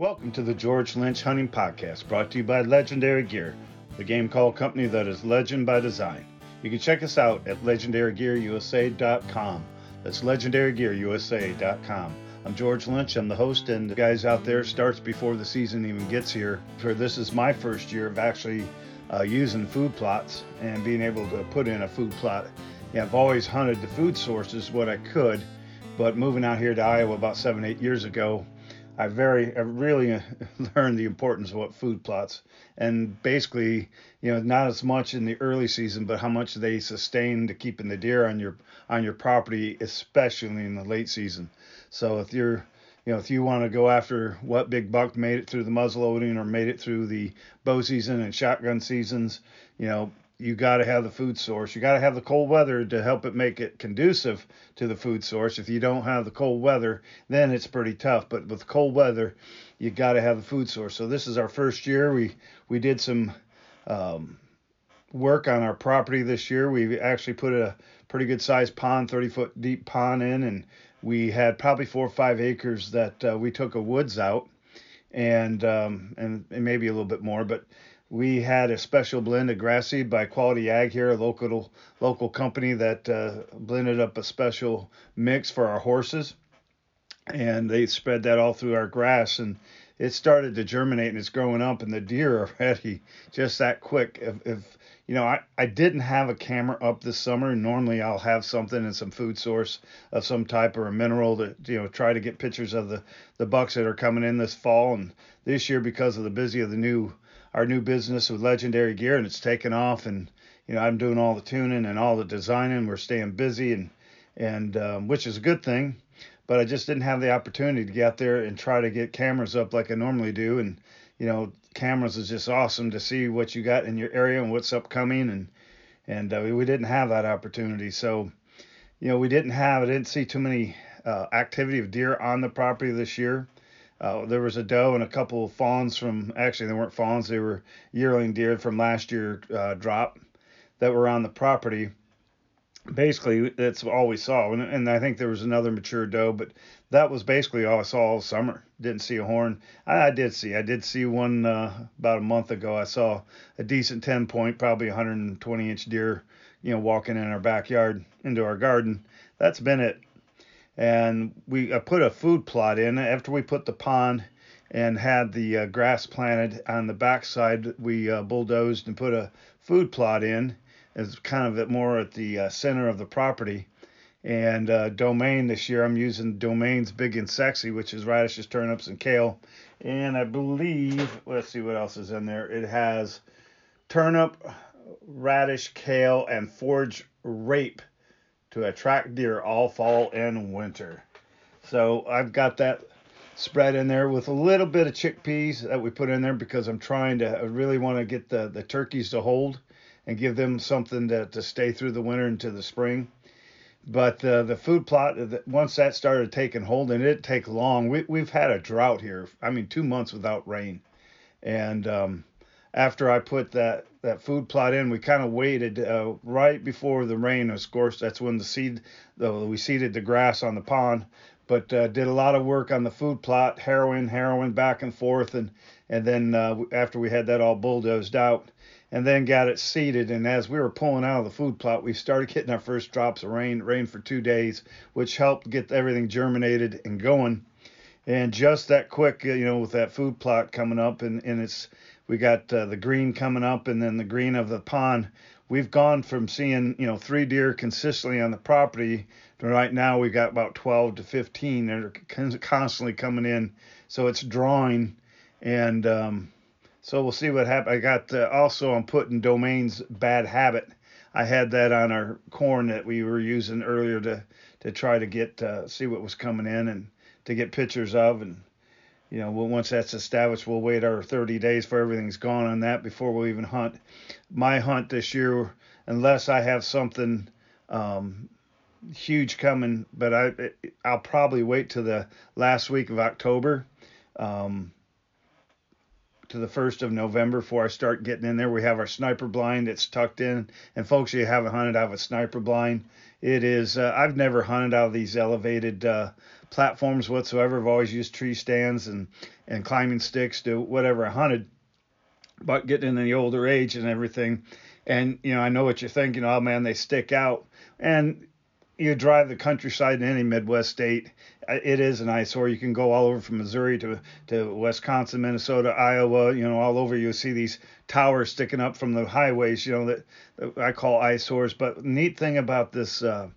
Welcome to the George Lynch Hunting Podcast, brought to you by Legendary Gear, the game call company that is legend by design. You can check us out at legendarygearusa.com. That's legendarygearusa.com. I'm George Lynch. I'm the host, and the guys out there starts before the season even gets here. For this is my first year of actually uh, using food plots and being able to put in a food plot. Yeah, I've always hunted the food sources what I could, but moving out here to Iowa about seven, eight years ago, I very, I really learned the importance of what food plots, and basically, you know, not as much in the early season, but how much they sustain to keeping the deer on your on your property, especially in the late season. So if you're, you know, if you want to go after what big buck made it through the muzzleloading or made it through the bow season and shotgun seasons, you know, you got to have the food source. You got to have the cold weather to help it make it conducive to the food source. If you don't have the cold weather, then it's pretty tough. But with cold weather, you got to have the food source. So this is our first year. We we did some um, work on our property this year. We actually put a pretty good sized pond, 30 foot deep pond in, and we had probably four or five acres that uh, we took a woods out, and um, and, and maybe a little bit more, but we had a special blend of grass seed by Quality Ag here, a local local company that uh, blended up a special mix for our horses, and they spread that all through our grass, and it started to germinate and it's growing up, and the deer are ready just that quick. If, if you know, I, I didn't have a camera up this summer. Normally, I'll have something and some food source of some type or a mineral to you know try to get pictures of the the bucks that are coming in this fall. And this year, because of the busy of the new our new business with Legendary Gear, and it's taken off. And you know, I'm doing all the tuning and all the designing. We're staying busy, and and um, which is a good thing. But I just didn't have the opportunity to get out there and try to get cameras up like I normally do. And you know, cameras is just awesome to see what you got in your area and what's upcoming. And and uh, we didn't have that opportunity, so you know, we didn't have. I didn't see too many uh, activity of deer on the property this year. Uh, there was a doe and a couple of fawns from actually they weren't fawns they were yearling deer from last year uh, drop that were on the property. Basically that's all we saw. And, and i think there was another mature doe but that was basically all i saw all summer. Didn't see a horn. I, I did see i did see one uh, about a month ago. I saw a decent 10 point probably 120 inch deer you know walking in our backyard into our garden. That's been it and we I put a food plot in after we put the pond and had the uh, grass planted on the backside. We uh, bulldozed and put a food plot in as kind of more at the uh, center of the property. And uh, domain this year, I'm using domains big and sexy, which is radishes, turnips, and kale. And I believe, let's see what else is in there. It has turnip, radish, kale, and forage rape to attract deer all fall and winter. So I've got that spread in there with a little bit of chickpeas that we put in there because I'm trying to I really want to get the, the turkeys to hold and give them something to, to stay through the winter into the spring. But uh, the food plot, once that started taking hold, and it take long, we, we've had a drought here. I mean, two months without rain. And um, after I put that that food plot in, we kind of waited uh, right before the rain. Of course, that's when the seed the, we seeded the grass on the pond. But uh, did a lot of work on the food plot, harrowing, harrowing back and forth, and and then uh, after we had that all bulldozed out, and then got it seeded. And as we were pulling out of the food plot, we started getting our first drops of rain. Rain for two days, which helped get everything germinated and going. And just that quick, you know, with that food plot coming up, and and it's we got uh, the green coming up, and then the green of the pond. We've gone from seeing, you know, three deer consistently on the property to right now we've got about 12 to 15 that are constantly coming in. So it's drawing, and um, so we'll see what happens. I got uh, also I'm putting domains bad habit. I had that on our corn that we were using earlier to to try to get uh, see what was coming in and to get pictures of and you know, once that's established, we'll wait our 30 days for everything's gone on that before we'll even hunt. My hunt this year, unless I have something um, huge coming, but I I'll probably wait till the last week of October. Um, to the 1st of November before I start getting in there. We have our sniper blind. It's tucked in. And folks, you haven't hunted out of a sniper blind. It is, uh, I've never hunted out of these elevated uh, platforms whatsoever. I've always used tree stands and, and climbing sticks to whatever I hunted. But getting in the older age and everything, and you know, I know what you're thinking. Oh man, they stick out. And you drive the countryside in any Midwest state, uh, it is an eyesore. You can go all over from Missouri to to Wisconsin, Minnesota, Iowa. You know, all over you see these towers sticking up from the highways. You know that, that I call eyesores. But neat thing about this, uh,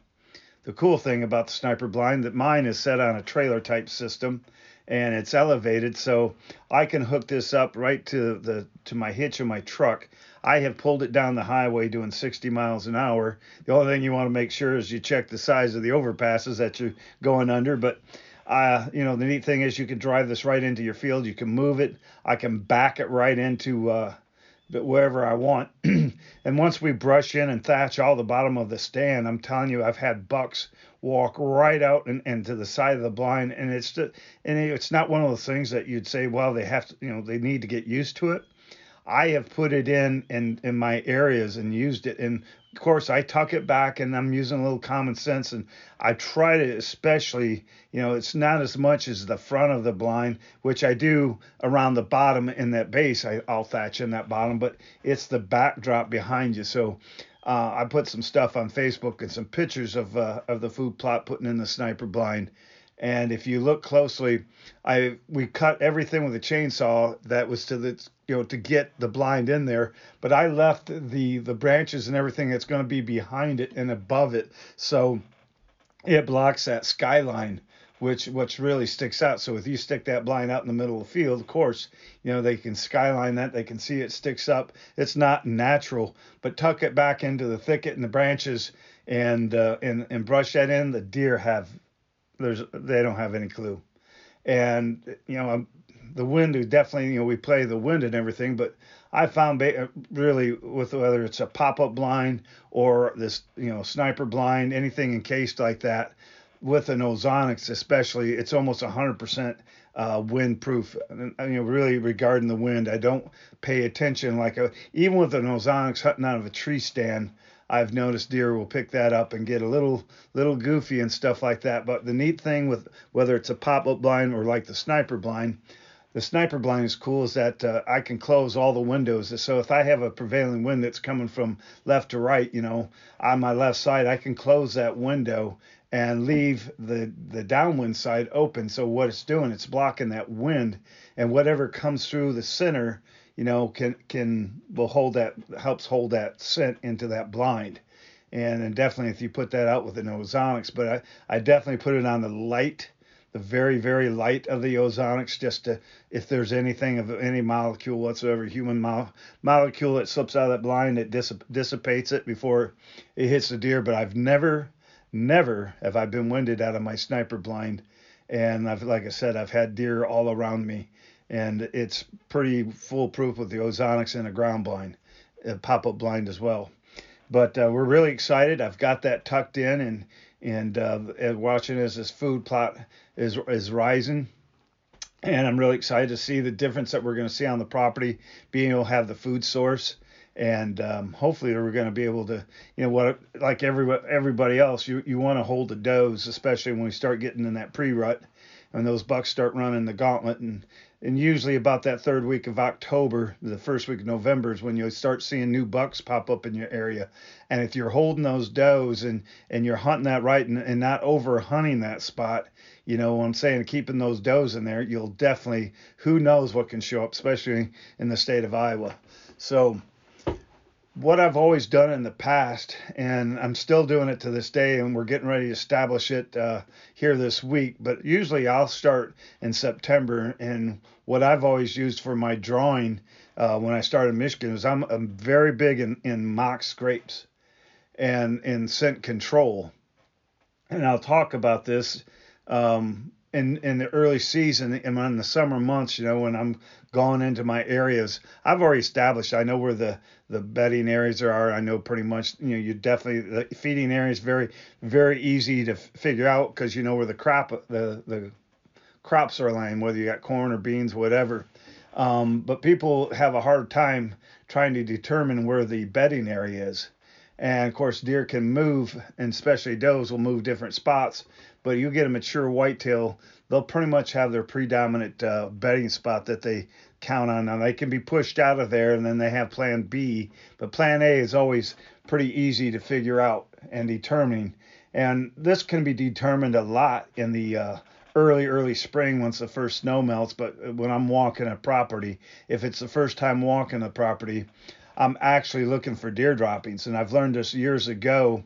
the cool thing about the sniper blind, that mine is set on a trailer type system, and it's elevated, so I can hook this up right to the to my hitch of my truck. I have pulled it down the highway doing 60 miles an hour. The only thing you want to make sure is you check the size of the overpasses that you're going under. But, uh, you know, the neat thing is you can drive this right into your field. You can move it. I can back it right into uh, wherever I want. and once we brush in and thatch all the bottom of the stand, I'm telling you, I've had bucks walk right out and, and to the side of the blind, and it's and it's not one of those things that you'd say, well, they have to, you know, they need to get used to it. I have put it in in in my areas and used it. And of course, I tuck it back, and I'm using a little common sense. And I try to, especially, you know, it's not as much as the front of the blind, which I do around the bottom in that base. I, I'll thatch in that bottom, but it's the backdrop behind you. So. Uh, I put some stuff on Facebook and some pictures of uh, of the food plot putting in the sniper blind, and if you look closely, I we cut everything with a chainsaw that was to the you know to get the blind in there, but I left the the branches and everything that's going to be behind it and above it, so it blocks that skyline which which really sticks out. So if you stick that blind out in the middle of the field, of course, you know they can skyline that, they can see it sticks up. It's not natural, but tuck it back into the thicket and the branches and uh, and and brush that in. The deer have there's they don't have any clue. And you know, um, the wind is definitely you know we play the wind and everything, but I found really with whether it's a pop-up blind or this you know sniper blind, anything encased like that, with an ozonics especially, it's almost 100% uh, wind proof. You know, really regarding the wind, I don't pay attention like a, even with an ozonics hunting out of a tree stand. I've noticed deer will pick that up and get a little little goofy and stuff like that. But the neat thing with whether it's a pop-up blind or like the sniper blind, the sniper blind is cool is that uh, I can close all the windows. So if I have a prevailing wind that's coming from left to right, you know, on my left side, I can close that window and leave the the downwind side open. So what it's doing, it's blocking that wind, and whatever comes through the center you know, can can will hold that helps hold that scent into that blind. And, and definitely if you put that out with an ozonics, but I, I definitely put it on the light, the very, very light of the ozonics, just to if there's anything of any molecule whatsoever, human mo- molecule that slips out of that blind, it dissip- dissipates it before it hits the deer. But I've never, never have I been winded out of my sniper blind. And I've, like I said, I've had deer all around me and it's pretty foolproof with the ozonics and a ground blind, a pop-up blind as well. But uh, we're really excited. I've got that tucked in, and and, uh, watching as this food plot is is rising. And I'm really excited to see the difference that we're going to see on the property, being able to have the food source, and um, hopefully we're going to be able to, you know, what like every everybody else, you you want to hold the does, especially when we start getting in that pre-rut, and those bucks start running the gauntlet, and and usually about that third week of October, the first week of November is when you start seeing new bucks pop up in your area. And if you're holding those does and and you're hunting that right and, and not over hunting that spot, you know what I'm saying, keeping those does in there, you'll definitely who knows what can show up, especially in the state of Iowa. So what I've always done in the past, and I'm still doing it to this day, and we're getting ready to establish it uh, here this week. But usually I'll start in September, and what I've always used for my drawing uh, when I started in Michigan is I'm, I'm very big in, in mock scrapes and in scent control. And I'll talk about this um, in in the early season and in the summer months, you know, when I'm going into my areas, I've already established. I know where the the bedding areas are. I know pretty much. You know, you definitely the feeding areas very very easy to figure out because you know where the crop the the crops are lying, whether you got corn or beans, whatever. Um, but people have a hard time trying to determine where the bedding area is. And of course, deer can move, and especially does will move different spots. But you get a mature whitetail, they'll pretty much have their predominant uh, bedding spot that they count on. Now they can be pushed out of there, and then they have Plan B. But Plan A is always pretty easy to figure out and determine. And this can be determined a lot in the uh, early, early spring once the first snow melts. But when I'm walking a property, if it's the first time walking a property, I'm actually looking for deer droppings. And I've learned this years ago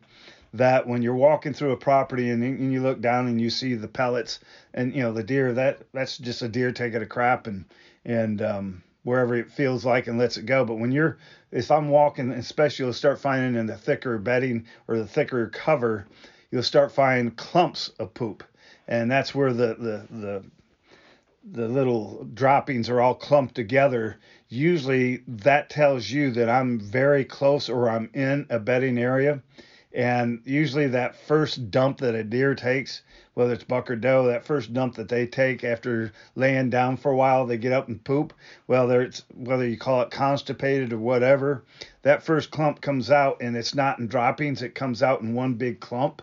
that when you're walking through a property and, and you look down and you see the pellets and you know the deer that that's just a deer taking a crap and and um, wherever it feels like and lets it go. But when you're, if I'm walking, especially you'll start finding in the thicker bedding or the thicker cover, you'll start finding clumps of poop, and that's where the the the the little droppings are all clumped together. Usually that tells you that I'm very close or I'm in a bedding area. And usually that first dump that a deer takes, whether it's buck or doe, that first dump that they take after laying down for a while, they get up and poop. Whether it's whether you call it constipated or whatever, that first clump comes out and it's not in droppings, it comes out in one big clump.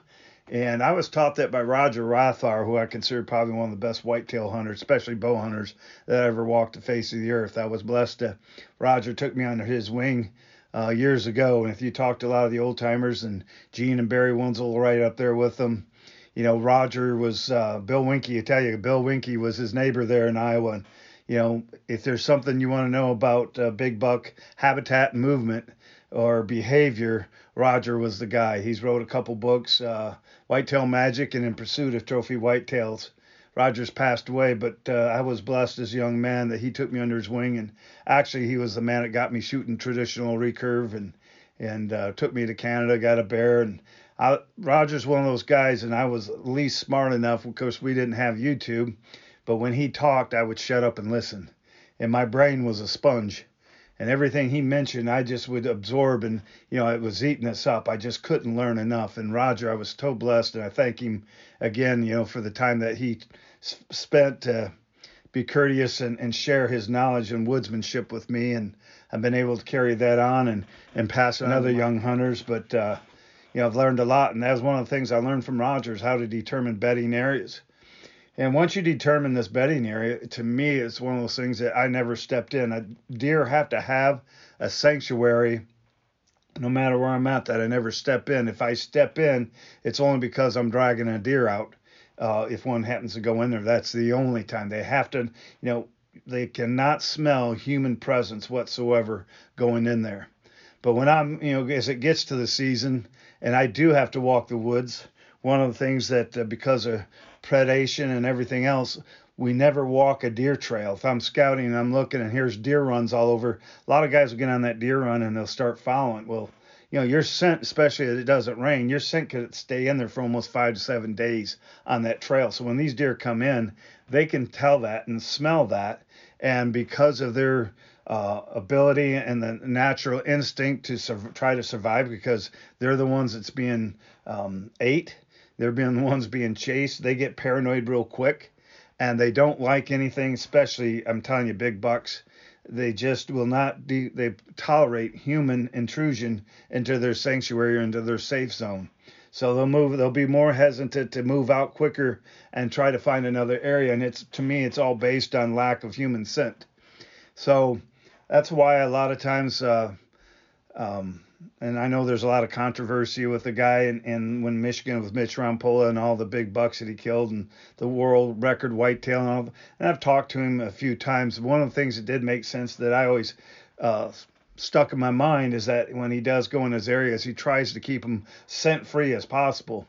And I was taught that by Roger Rothhaar, who I consider probably one of the best whitetail hunters, especially bow hunters that ever walked the face of the earth. I was blessed to, Roger took me under his wing uh, years ago. And if you talk to a lot of the old timers and Gene and Barry Wensel right up there with them, you know, Roger was uh, Bill Winke. I tell you, Bill Winke was his neighbor there in Iowa. And, you know, if there's something you want to know about uh, big buck habitat movement or behavior, Roger was the guy. He's wrote a couple books, uh, Whitetail Magic and In Pursuit of Trophy Whitetails. Rogers passed away, but uh, I was blessed as a young man that he took me under his wing, and actually he was the man that got me shooting traditional recurve and and uh, took me to Canada, got a bear, and I, Rogers one of those guys, and I was at least smart enough. Of course, we didn't have YouTube, but when he talked, I would shut up and listen, and my brain was a sponge and everything he mentioned, I just would absorb, and you know, it was eating us up. I just couldn't learn enough. And Roger, I was so blessed, and I thank him again, you know, for the time that he spent to be courteous and, and share his knowledge and woodsmanship with me, and I've been able to carry that on and and pass on other young hunters. But uh, you know, I've learned a lot, and that was one of the things I learned from Rogers how to determine bedding areas. And once you determine this bedding area, to me, it's one of those things that I never stepped in. A deer have to have a sanctuary no matter where I'm at that I never step in. If I step in, it's only because I'm dragging a deer out. Uh, if one happens to go in there, that's the only time they have to, you know, they cannot smell human presence whatsoever going in there. But when I'm, you know, as it gets to the season and I do have to walk the woods, one of the things that uh, because of predation and everything else, we never walk a deer trail. If I'm scouting and I'm looking and here's deer runs all over, a lot of guys will get on that deer run and they'll start following. Well, you know, your scent, especially if it doesn't rain, your scent could stay in there for almost five to seven days on that trail. So when these deer come in, they can tell that and smell that. And because of their uh, ability and the natural instinct to sur- try to survive, because they're the ones that's being um, ate they're being the ones being chased. They get paranoid real quick and they don't like anything, especially, I'm telling you, big bucks. They just will not de- they tolerate human intrusion into their sanctuary or into their safe zone. So they'll move. They'll be more hesitant to move out quicker and try to find another area. And it's to me, it's all based on lack of human scent. So that's why a lot of times uh, um, and I know there's a lot of controversy with the guy in, in when Michigan with Mitch Rompola and all the big bucks that he killed and the world record whitetail and all. And I've talked to him a few times. One of the things that did make sense that I always uh, stuck in my mind is that when he does go in his areas, he tries to keep them scent free as possible.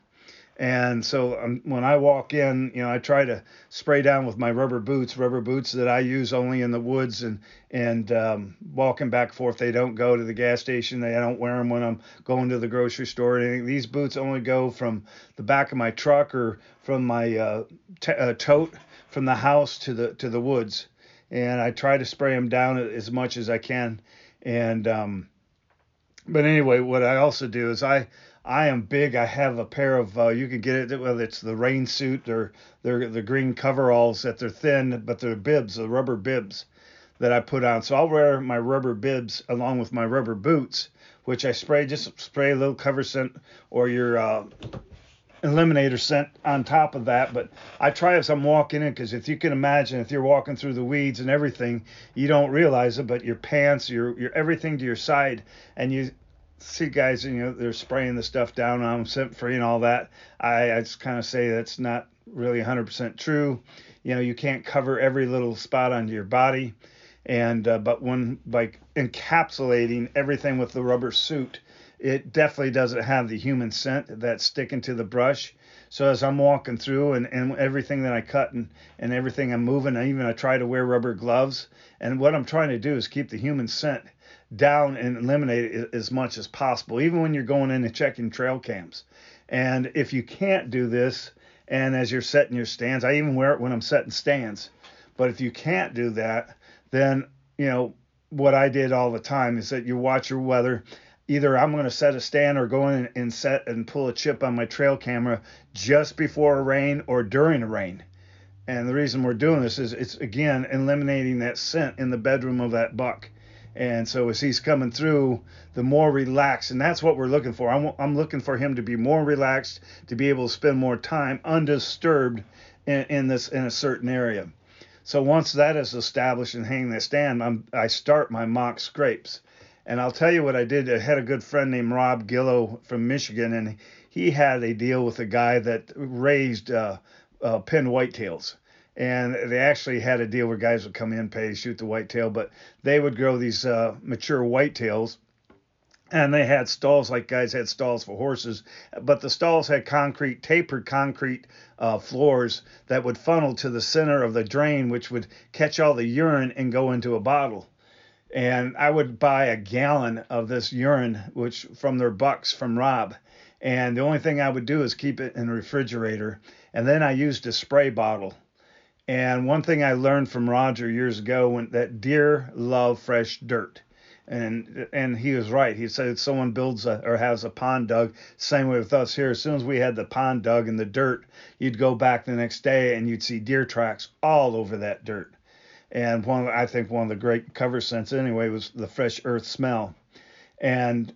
And so um, when I walk in, you know, I try to spray down with my rubber boots, rubber boots that I use only in the woods and and um, walking back and forth. They don't go to the gas station. They I don't wear them when I'm going to the grocery store. anything. These boots only go from the back of my truck or from my uh, t- uh, tote from the house to the to the woods. And I try to spray them down as much as I can. And um, but anyway, what I also do is I I am big. I have a pair of uh, you can get it whether it's the rain suit or they're the green coveralls that they're thin, but they're bibs, the rubber bibs. that I put on. So I'll wear my rubber bibs along with my rubber boots, which I spray just spray a little cover scent or your uh, eliminator scent on top of that. But I try as I'm walking in because if you can imagine, if you're walking through the weeds and everything, you don't realize it, but your pants, your your everything to your side, and you see guys, you know, they're spraying the stuff down on them, scent free and all that. I, I just kind of say that's not really 100% true. You know, you can't cover every little spot on your body. And uh, but when by encapsulating everything with the rubber suit, it definitely doesn't have the human scent that's sticking to the brush. So as I'm walking through and, and everything that I cut and, and everything I'm moving, I even I try to wear rubber gloves. And what I'm trying to do is keep the human scent down and eliminate it as much as possible, even when you're going in and checking trail cams. And if you can't do this, and as you're setting your stands, I even wear it when I'm setting stands. But if you can't do that, then you know what I did all the time is that you watch your weather either I'm going to set a stand or go in and set and pull a chip on my trail camera just before a rain or during a rain. And the reason we're doing this is it's again eliminating that scent in the bedroom of that buck. And so as he's coming through, the more relaxed, and that's what we're looking for. I'm, I'm looking for him to be more relaxed, to be able to spend more time undisturbed in, in this in a certain area. So once that is established and hanging the stand, I'm, I start my mock scrapes. And I'll tell you what I did. I had a good friend named Rob Gillow from Michigan, and he had a deal with a guy that raised uh, uh, pinned whitetails. And they actually had a deal where guys would come in, pay, shoot the whitetail, but they would grow these uh, mature whitetails. And they had stalls like guys had stalls for horses, but the stalls had concrete, tapered concrete uh, floors that would funnel to the center of the drain, which would catch all the urine and go into a bottle and I would buy a gallon of this urine, which from their bucks from Rob. And the only thing I would do is keep it in the refrigerator. And then I used a spray bottle. And one thing I learned from Roger years ago when that deer love fresh dirt. And and he was right. He said someone builds a, or has a pond dug. Same way with us here. As soon as we had the pond dug in the dirt, you'd go back the next day and you'd see deer tracks all over that dirt. And one, I think one of the great cover scents anyway was the fresh earth smell. And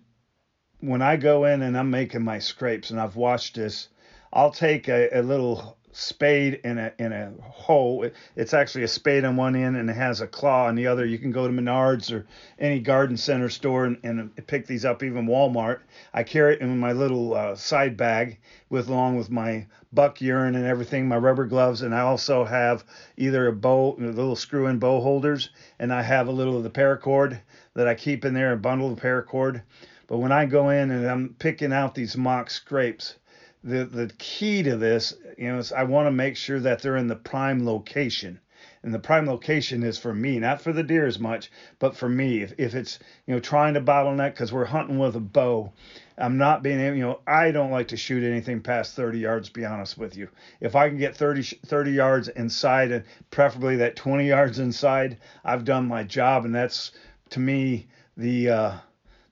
when I go in and I'm making my scrapes, and I've watched this, I'll take a, a little spade in a in a hole. It's actually a spade on one end and it has a claw on the other. You can go to Menards or any garden center store and, and pick these up, even Walmart. I carry it in my little uh, side bag with along with my buck urine and everything, my rubber gloves, and I also have either a bow, little screw-in bow holders, and I have a little of the paracord that I keep in there, a bundle of paracord. But when I go in and I'm picking out these mock scrapes, the the key to this, you know, is I want to make sure that they're in the prime location. And the prime location is for me, not for the deer as much, but for me. If, if it's, you know, trying to bottleneck because we're hunting with a bow, I'm not being able, you know, I don't like to shoot anything past 30 yards, be honest with you. If I can get 30, 30 yards inside and preferably that 20 yards inside, I've done my job. And that's, to me, the, uh,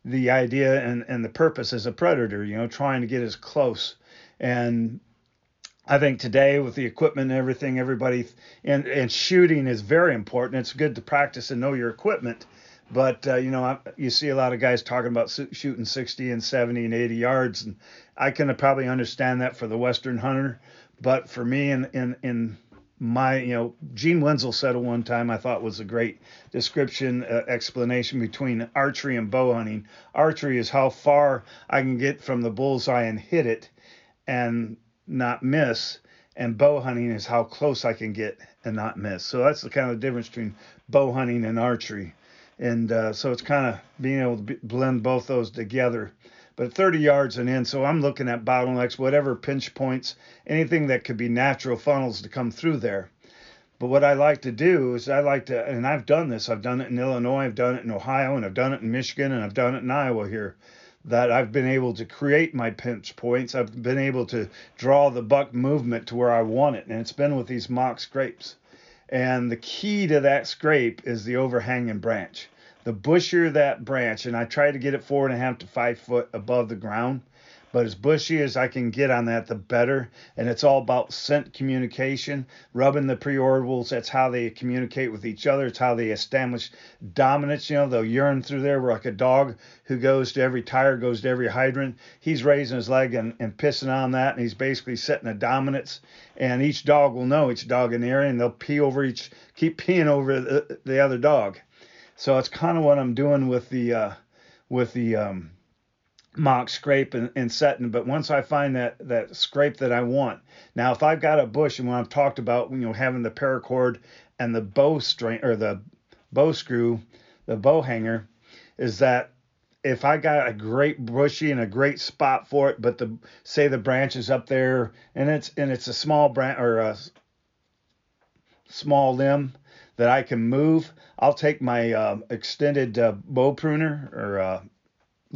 the idea and, and the purpose as a predator, you know, trying to get as close and I think today with the equipment and everything, everybody and and shooting is very important. It's good to practice and know your equipment, but uh, you know I, you see a lot of guys talking about shooting 60 and 70 and 80 yards, and I can probably understand that for the Western hunter, but for me in in in my you know Gene Wensel said at one time I thought was a great description uh, explanation between archery and bow hunting. Archery is how far I can get from the bullseye and hit it and not miss. And bow hunting is how close I can get and not miss. So that's the kind of difference between bow hunting and archery. And uh, so it's kind of being able to blend both those together. But 30 yards and in, so I'm looking at bottlenecks, whatever pinch points, anything that could be natural funnels to come through there. But what I like to do is I like to, and I've done this. I've done it in Illinois, I've done it in Ohio, and I've done it in Michigan, and I've done it in Iowa here that I've been able to create my pinch points. I've been able to draw the buck movement to where I want it, and it's been with these mock scrapes. And the key to that scrape is the overhanging branch. The bushier that branch, and I try to get it four and a half to five foot above the ground, but as bushy as I can get on that, the better. And it's all about scent communication, rubbing the preorbitals. That's how they communicate with each other. It's how they establish dominance. You know, they'll urine through there like a dog who goes to every tire, goes to every hydrant. He's raising his leg and, and pissing on that, and he's basically setting a dominance. And each dog will know each dog in the area, and they'll pee over each, keep peeing over the, the other dog. So it's kind of what I'm doing with the uh, with the um, mock scrape and, and setting. But once I find that that scrape that I want, now if I've got a bush and when I've talked about you know having the paracord and the bow string or the bow screw, the bow hanger, is that if I got a great bushy and a great spot for it, but the say the branch is up there and it's and it's a small branch or a small limb that I can move, I'll take my uh, extended uh, bow pruner or uh,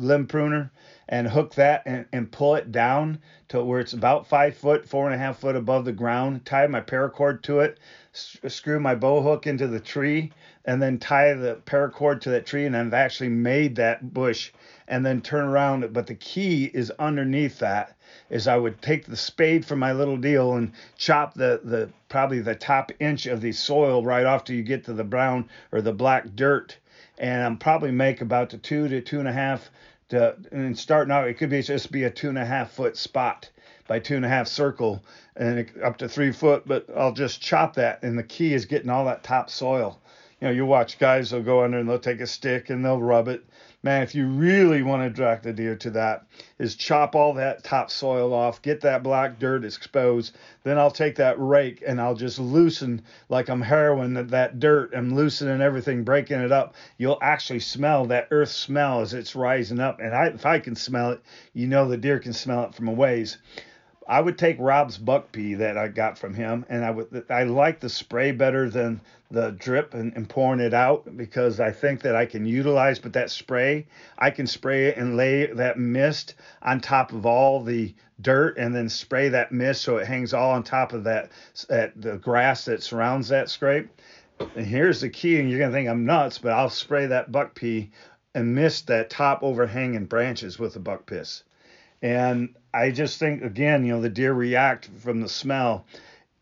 limb pruner and hook that and, and pull it down to where it's about five foot, four and a half foot above the ground. Tie my paracord to it, s- screw my bow hook into the tree, and then tie the paracord to that tree. And I've actually made that bush and then turn around. But the key is underneath that is I would take the spade from my little deal and chop the, the probably the top inch of the soil right off till you get to the brown or the black dirt. And I'm probably make about the two to two and a half to and starting out it could be just be a two and a half foot spot by two and a half circle and up to three foot, but I'll just chop that. And the key is getting all that top soil. You know, you watch guys, they'll go under and they'll take a stick and they'll rub it man, if you really want to attract the deer to that, is chop all that top soil off, get that black dirt exposed. Then I'll take that rake and I'll just loosen like I'm harrowing that, that dirt. I'm loosening everything, breaking it up. You'll actually smell that earth smell as it's rising up. And I, if I can smell it, you know the deer can smell it from a ways. I would take Rob's buck pee that I got from him, and I would I like the spray better than the drip and, and pouring it out because I think that I can utilize. But that spray, I can spray it and lay that mist on top of all the dirt, and then spray that mist so it hangs all on top of that, that the grass that surrounds that scrape. And here's the key, and you're gonna think I'm nuts, but I'll spray that buck pee and mist that top overhanging branches with the buck piss. And I just think again, you know, the deer react from the smell.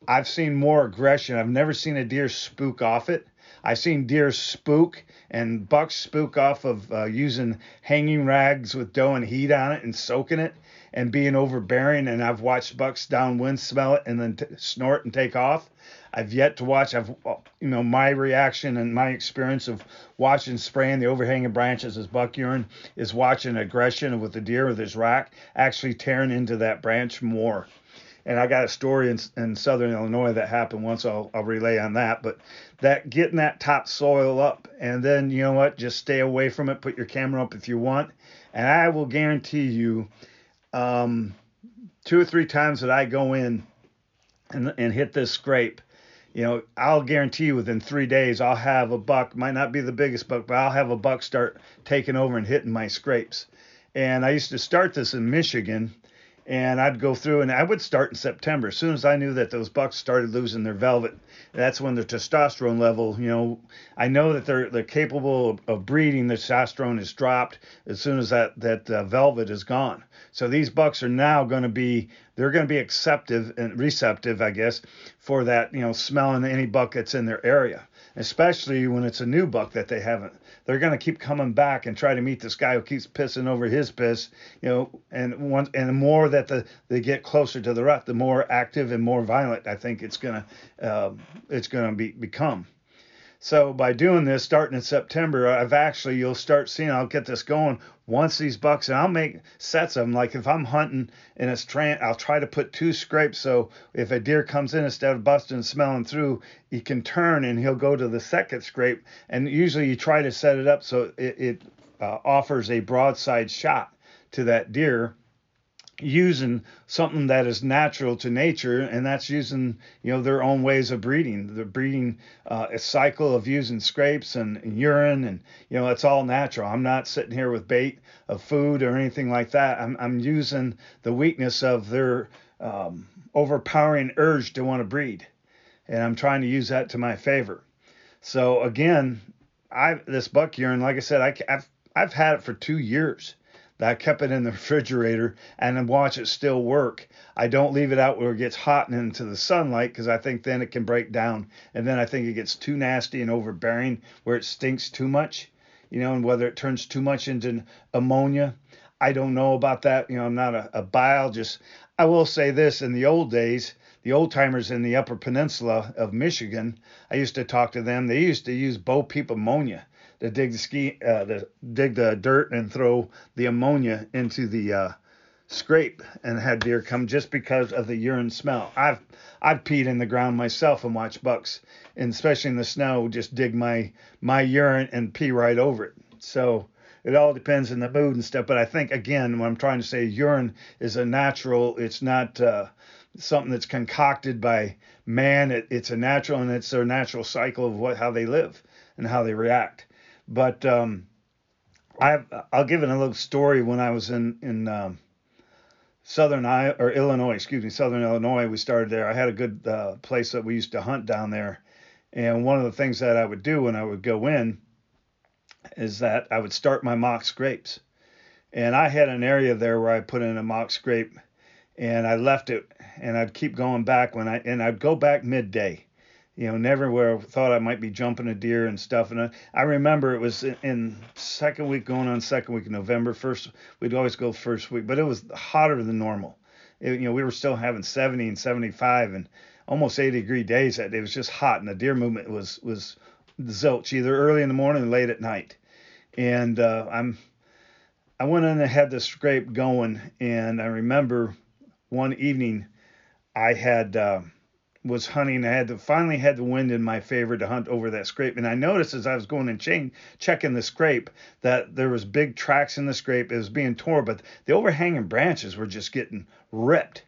I've seen more aggression. I've never seen a deer spook off it. I've seen deer spook and bucks spook off of uh, using hanging rags with doe and heat on it and soaking it and being overbearing. And I've watched bucks downwind smell it and then t- snort and take off. I've yet to watch. I've you know my reaction and my experience of watching spraying the overhanging branches as buck urine is watching aggression with the deer with his rack actually tearing into that branch more. And I got a story in, in southern Illinois that happened once. I'll, I'll relay on that. But that getting that top soil up, and then you know what? Just stay away from it. Put your camera up if you want, and I will guarantee you, um, two or three times that I go in and, and hit this scrape, you know, I'll guarantee you within three days I'll have a buck, might not be the biggest buck, but I'll have a buck start taking over and hitting my scrapes. And I used to start this in Michigan and I'd go through and I would start in September. As soon as I knew that those bucks started losing their velvet, that's when their testosterone level, you know, I know that they're they're capable of, of breeding. The testosterone is dropped as soon as that that uh, velvet is gone. So these bucks are now going to be they're going to be acceptive and receptive, I guess, for that you know smelling any buck that's in their area, especially when it's a new buck that they haven't they're going to keep coming back and try to meet this guy who keeps pissing over his piss, you know, and once and the more that the they get closer to the rut, the more active and more violent I think it's gonna uh, it's gonna be become. So by doing this, starting in September, I've actually you'll start seeing I'll get this going once these bucks, and I'll make sets of them. Like if I'm hunting and it's train, I'll try to put two scrapes. So if a deer comes in instead of busting and smelling through, he can turn and he'll go to the second scrape. And usually you try to set it up so it, it uh, offers a broadside shot to that deer using something that is natural to nature and that's using you know their own ways of breeding. The breeding uh, a cycle of using scrapes and, and, urine and you know it's all natural. I'm not sitting here with bait of food or anything like that. I'm, I'm using the weakness of their um, overpowering urge to want to breed and i'm trying to use that to my favor. So again i this buck urine like i said I, i've i've had it for two years I kept it in the refrigerator and watch it still work. I don't leave it out where it gets hot and into the sunlight because I think then it can break down. And then I think it gets too nasty and overbearing where it stinks too much, you know, and whether it turns too much into ammonia. I don't know about that. You know, I'm not a, a biologist. I will say this in the old days, the old timers in the upper peninsula of Michigan, I used to talk to them. They used to use Bo Peep ammonia to dig the ski, uh, to dig the dirt and throw the ammonia into the uh, scrape and had deer come just because of the urine smell. I've I've peed in the ground myself and watched bucks, and especially in the snow, just dig my my urine and pee right over it. So it all depends on the mood and stuff. But I think again, what I'm trying to say, urine is a natural. It's not uh, something that's concocted by man. It, it's a natural, and it's their natural cycle of what how they live and how they react. But um, I I'll give it a little story. When I was in in um, Southern I or Illinois, excuse me, Southern Illinois, we started there. I had a good uh, place that we used to hunt down there, and one of the things that I would do when I would go in is that I would start my mock scrapes, and I had an area there where I put in a mock scrape, and I left it, and I'd keep going back when I and I'd go back midday you know, never where I thought I might be jumping a deer and stuff. And I, I remember it was in, second week, going on second week of November. First, we'd always go first week, but it was hotter than normal. It, you know, we were still having 70 and 75 and almost 80 degree days. That it was just hot, and the deer movement was was zilch, either early in the morning or late at night. And uh, I'm I went in and had the scrape going, and I remember one evening I had. Uh, was hunting. I had to finally had the wind in my favor to hunt over that scrape. And I noticed as I was going and chain checking the scrape that there was big tracks in the scrape. It was being torn, but the overhanging branches were just getting ripped.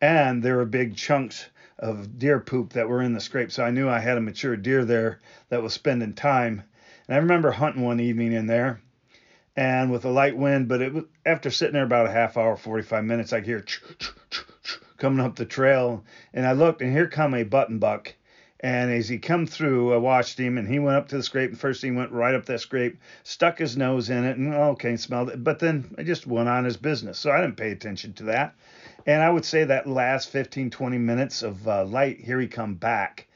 And there were big chunks of deer poop that were in the scrape. So I knew I had a mature deer there that was spending time. And I remember hunting one evening in there and with a light wind, but it was after sitting there about a half hour, 45 minutes, I hear coming up the trail, and I looked, and here come a button buck. And as he come through, I watched him, and he went up to the scrape. And first, he went right up that scrape, stuck his nose in it, and okay, smelled it. But then I just went on his business, so I didn't pay attention to that. And I would say that last 15, 20 minutes of uh, light, here he come back,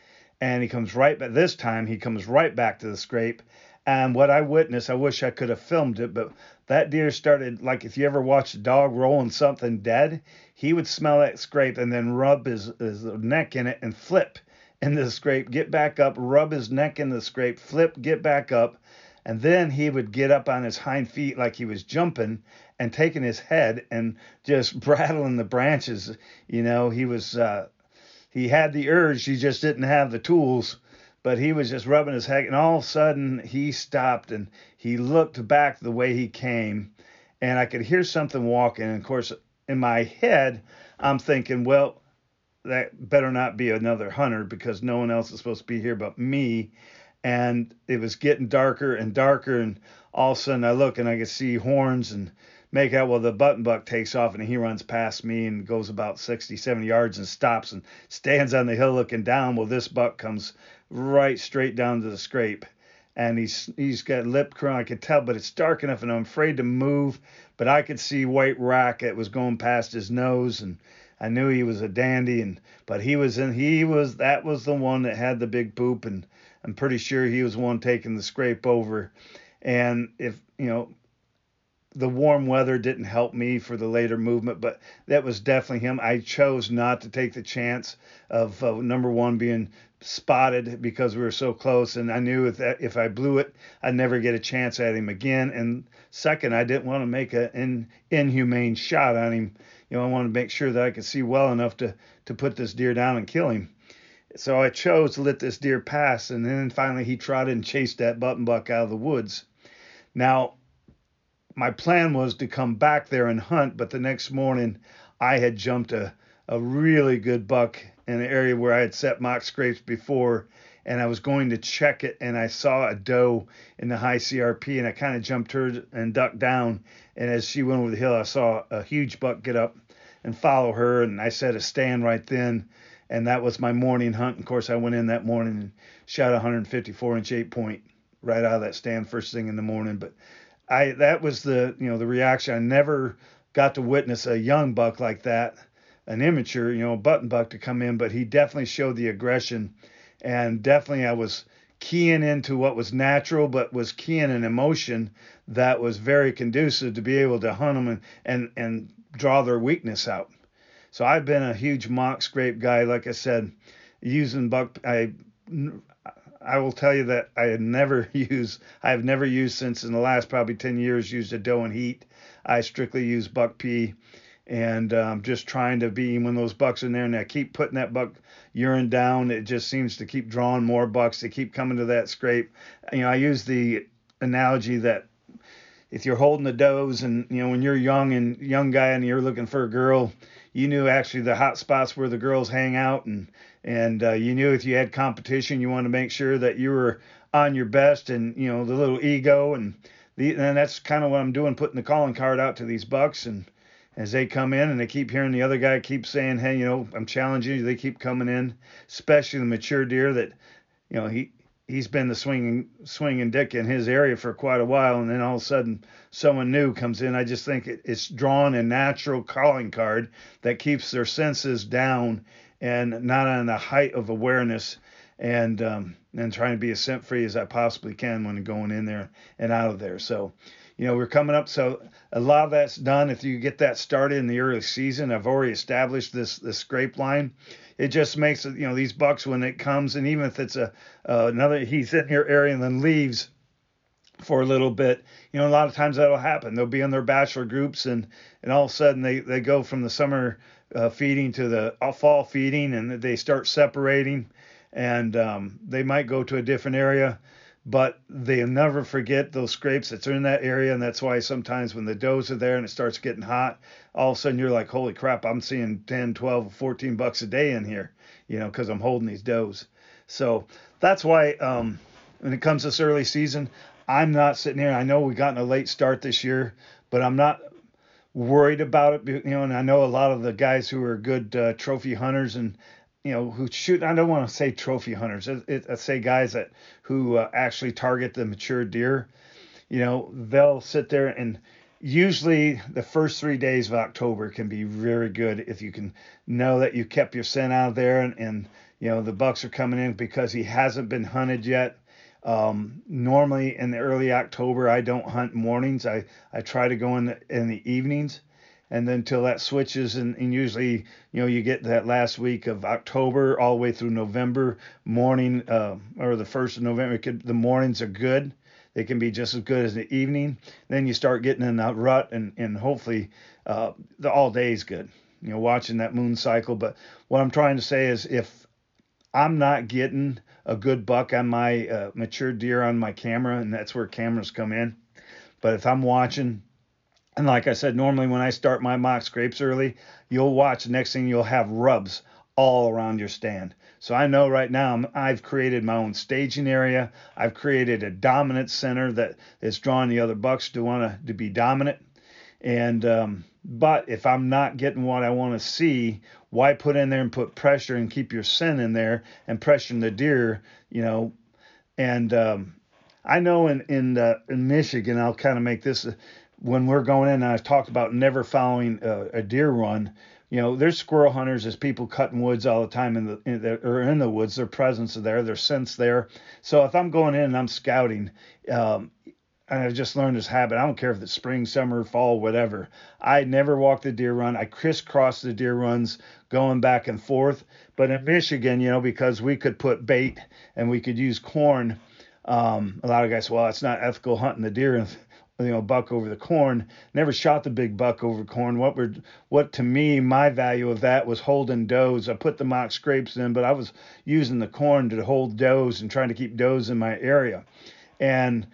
and he comes right back. This time, he comes right back to the scrape. And what I witnessed, I wish I could have filmed it, but that deer started like if you ever watched a dog rolling something dead, he would smell that scrape and then rub his, his neck in it and flip in the scrape, get back up, rub his neck in the scrape, flip, get back up, and then he would get up on his hind feet like he was jumping and taking his head and just rattling the branches. You know, he was uh, he had the urge, he just didn't have the tools but he was just rubbing his head, and all of a sudden he stopped and he looked back the way he came, and I could hear something walking. And of course, in my head, I'm thinking, well, that better not be another hunter because no one else is supposed to be here but me. And it was getting darker and darker, and all of a sudden I look and I can see horns and make out well the button buck takes off and he runs past me and goes about 60 70 yards and stops and stands on the hill looking down well this buck comes right straight down to the scrape and he's he's got lip curl. I could tell, but it's dark enough, and I'm afraid to move. But I could see white rack that was going past his nose, and I knew he was a dandy. And but he was in he was that was the one that had the big poop, and I'm pretty sure he was one taking the scrape over. And if you know, the warm weather didn't help me for the later movement, but that was definitely him. I chose not to take the chance of uh, number one being spotted because we were so close, and I knew if that, if I blew it, I'd never get a chance at him again. And second, I didn't want to make an inhumane shot on him. You know, I wanted to make sure that I could see well enough to to put this deer down and kill him. So I chose to let this deer pass, and then finally he trotted and chased that button buck out of the woods. Now my plan was to come back there and hunt, but the next morning I had jumped a, a really good buck in an area where I had set mock scrapes before, and I was going to check it, and I saw a doe in the high CRP, and I kind of jumped her and ducked down, and as she went over the hill, I saw a huge buck get up and follow her, and I set a stand right then, and that was my morning hunt. Of course, I went in that morning and shot a 154 inch eight point right out of that stand first thing in the morning, but I that was the you know the reaction. I never got to witness a young buck like that, an immature you know button buck to come in, but he definitely showed the aggression, and definitely I was keying into what was natural, but was keying an emotion that was very conducive to be able to hunt them and and and draw their weakness out. So I've been a huge mock scrape guy, like I said, using buck. I I will tell you that I never used, I have never used since in the last probably 10 years, used a doe and heat. I strictly use buck pee and um, just trying to be when those bucks in there and I keep putting that buck urine down. It just seems to keep drawing more bucks. They keep coming to that scrape. You know, I use the analogy that if you're holding the does and you know when you're young and young guy and you're looking for a girl, you knew actually the hot spots where the girls hang out and and uh, you knew if you had competition, you wanted to make sure that you were on your best and you know the little ego and the and that's kind of what I'm doing, putting the calling card out to these bucks and as they come in and they keep hearing the other guy keep saying, hey, you know, I'm challenging you. They keep coming in, especially the mature deer that, you know, he he's been the swinging swinging dick in his area for quite a while, and then all of a sudden someone new comes in. I just think it, it's drawn a natural calling card that keeps their senses down and not on the height of awareness and um, and trying to be as scent free as I possibly can when going in there and out of there. So, you know, we're coming up. So a lot of that's done. If you get that started in the early season, I've already established this this scrape line. It just makes it, you know, these bucks when it comes, and even if it's a uh, another he's in your area and then leaves for a little bit, you know, a lot of times that'll happen. They'll be in their bachelor groups, and and all of a sudden they they go from the summer uh, feeding to the uh, fall feeding, and they start separating, and um, they might go to a different area, but they'll never forget those scrapes that's in that area, and that's why sometimes when the does are there and it starts getting hot, all of a sudden you're like, holy crap, I'm seeing 10, 12, 14 bucks a day in here, you know, because I'm holding these does. So that's why um, when it comes this early season, I'm not sitting here. I know we got in a late start this year, but I'm not worried about it. You know, and I know a lot of the guys who are good uh, trophy hunters and you know who shoot. I don't want to say trophy hunters. I say guys that who uh, actually target the mature deer. You know, they'll sit there and usually the first three days of October can be very good if you can know that you kept your scent out there and, and you know the bucks are coming in because he hasn't been hunted yet um, normally in the early October, I don't hunt mornings. I, I try to go in the, in the evenings. And then until that switches, and, and usually, you know, you get that last week of October all the way through November morning, uh, or the first of November. Could, the mornings are good. They can be just as good as the evening. Then you start getting in that rut, and and hopefully, uh, the all day is good. You know, watching that moon cycle. But what I'm trying to say is, if I'm not getting a good buck on my uh, mature deer on my camera, and that's where cameras come in. But if I'm watching, and like I said, normally when I start my mock scrapes early, you'll watch. Next thing you'll have rubs all around your stand. So I know right now I've created my own staging area. I've created a dominant center that is drawing the other bucks to want to, to be dominant. And um, but if I'm not getting what I want to see, why put in there and put pressure and keep your scent in there and pressuring the deer, you know? And um, I know in in uh, in Michigan, I'll kind of make this uh, when we're going in. I've talked about never following a, a, deer run. You know, there's squirrel hunters, there's people cutting woods all the time in the, in the or in the woods. Their presence is there, their scents there. So if I'm going in and I'm scouting, um, and I've just learned this habit. I don't care if it's spring, summer, fall, whatever. I never walk the deer run. I crisscross the deer runs going back and forth. But in Michigan, you know, because we could put bait and we could use corn, um, a lot of guys, well, it's not ethical hunting the deer and you know buck over the corn. Never shot the big buck over corn. What were what to me my value of that was holding does. I put the mock scrapes in, but I was using the corn to hold does and trying to keep does in my area. And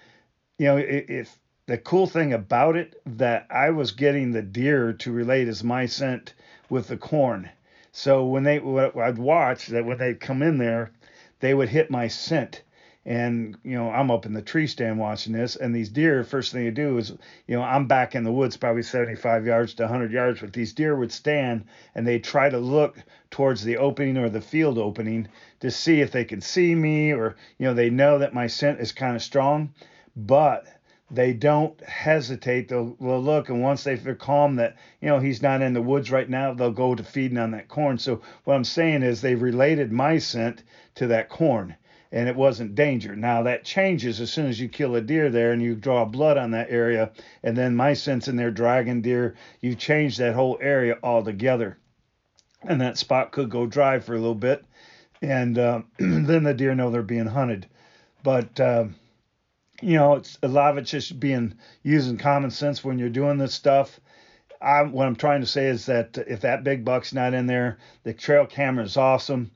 you know, if the cool thing about it that I was getting the deer to relate is my scent with the corn. So when they, I'd watch that when they'd come in there, they would hit my scent. And you know, I'm up in the tree stand watching this, and these deer, first thing they do is, you know, I'm back in the woods, probably 75 yards to 100 yards, but these deer would stand and they try to look towards the opening or the field opening to see if they can see me, or you know, they know that my scent is kind of strong. But they don't hesitate. They'll, they'll look, and once they feel calm that you know he's not in the woods right now, they'll go to feeding on that corn. So what I'm saying is they related my scent to that corn, and it wasn't danger. Now that changes as soon as you kill a deer there and you draw blood on that area, and then my scent's in there dragging deer. You change that whole area altogether, and that spot could go dry for a little bit, and uh, then the deer know they're being hunted. But uh, you know, it's a lot of it's just being using common sense when you're doing this stuff. I, what I'm trying to say is that if that big buck's not in there, the trail camera is awesome.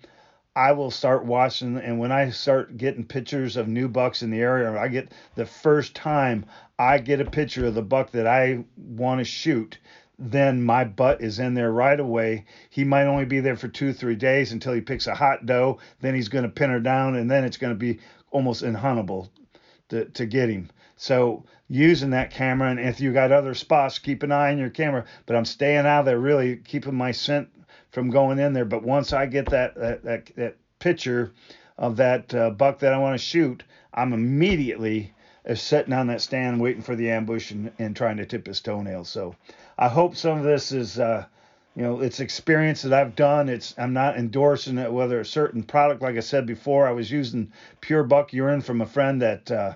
I will start watching, and when I start getting pictures of new bucks in the area, I get the first time I get a picture of the buck that I want to shoot, then my butt is in there right away. He might only be there for two, three days until he picks a hot doe. Then he's going to pin her down, and then it's going to be almost unhuntable to, to get him. So using that camera, and if you got other spots, keep an eye on your camera. But I'm staying out there, really keeping my scent from going in there. But once I get that that that, that picture of that uh, buck that I want to shoot, I'm immediately uh, sitting on that stand waiting for the ambush and, and trying to tip his toenails. So I hope some of this is. Uh, you know it's experience that i've done. It's i'm not endorsing it whether a certain product like i said before i was using pure buck urine from a friend that uh,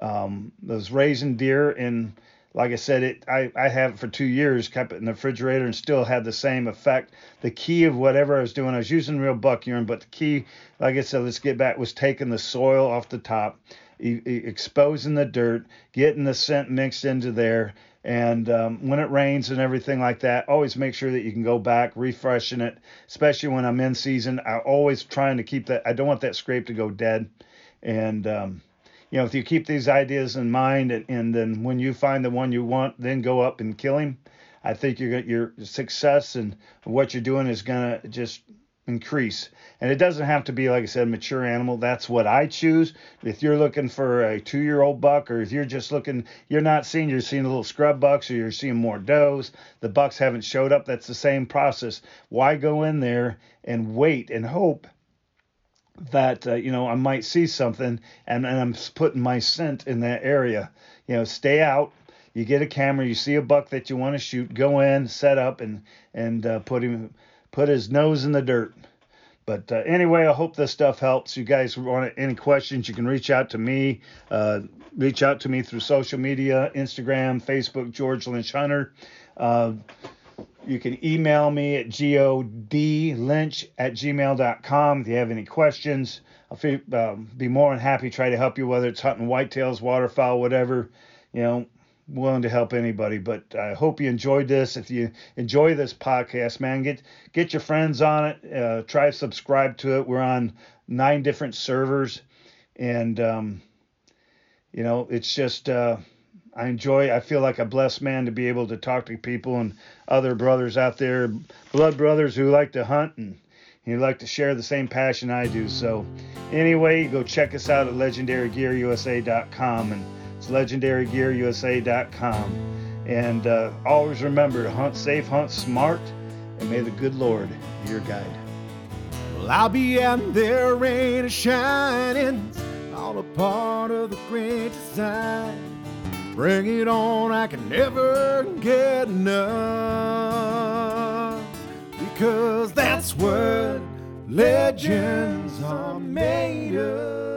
um, was raising deer. And like i said it I, I have it for two years kept it in the refrigerator and still had the same effect. The key of whatever i was doing i was using real buck urine but the key like i said let's get back was taking the soil off the top exposing the dirt getting the scent mixed into there and um, when it rains and everything like that, always make sure that you can go back, refreshing it, especially when I'm in season. I always trying to keep that. I don't want that scrape to go dead. And um, you know, if you keep these ideas in mind, and, and then when you find the one you want, then go up and kill him. I think your your success and what you're doing is gonna just increase. And it doesn't have to be, like I said, mature animal. That's what I choose. If you're looking for a two year old buck, or if you're just looking, you're not seeing, you're seeing a little scrub bucks, or you're seeing more does, the bucks haven't showed up. That's the same process. Why go in there and wait and hope? that uh, you know I might see something and, and I'm putting my scent in that area. You know, stay out. You get a camera, you see a buck that you want to shoot, go in, set up, and and uh, put him put his nose in the dirt. But uh, anyway, I hope this stuff helps. You guys want any questions, you can reach out to me. Uh, reach out to me through social media Instagram, Facebook, George Lynch Hunter. Uh, you can email me at geodlynch at gmail.com if you have any questions. I'll be, um, be more than happy to try to help you, whether it's hunting whitetails, waterfowl, whatever. You know, willing to help anybody. But I hope you enjoyed this. If you enjoy this podcast, man, get get your friends on it. Uh, try to subscribe to it. We're on nine different servers, and um, you know, it's just uh, I enjoy. I feel like a blessed man to be able to talk to people and other brothers out there, blood brothers who like to hunt and. You like to share the same passion I do. So, anyway, go check us out at legendarygearusa.com and it's legendarygearusa.com. And uh, always remember to hunt safe, hunt smart, and may the good Lord be your guide. Well, I'll be out there, rain is shining, all a part of the great design. Bring it on, I can never get enough. Because that's what legends are made of.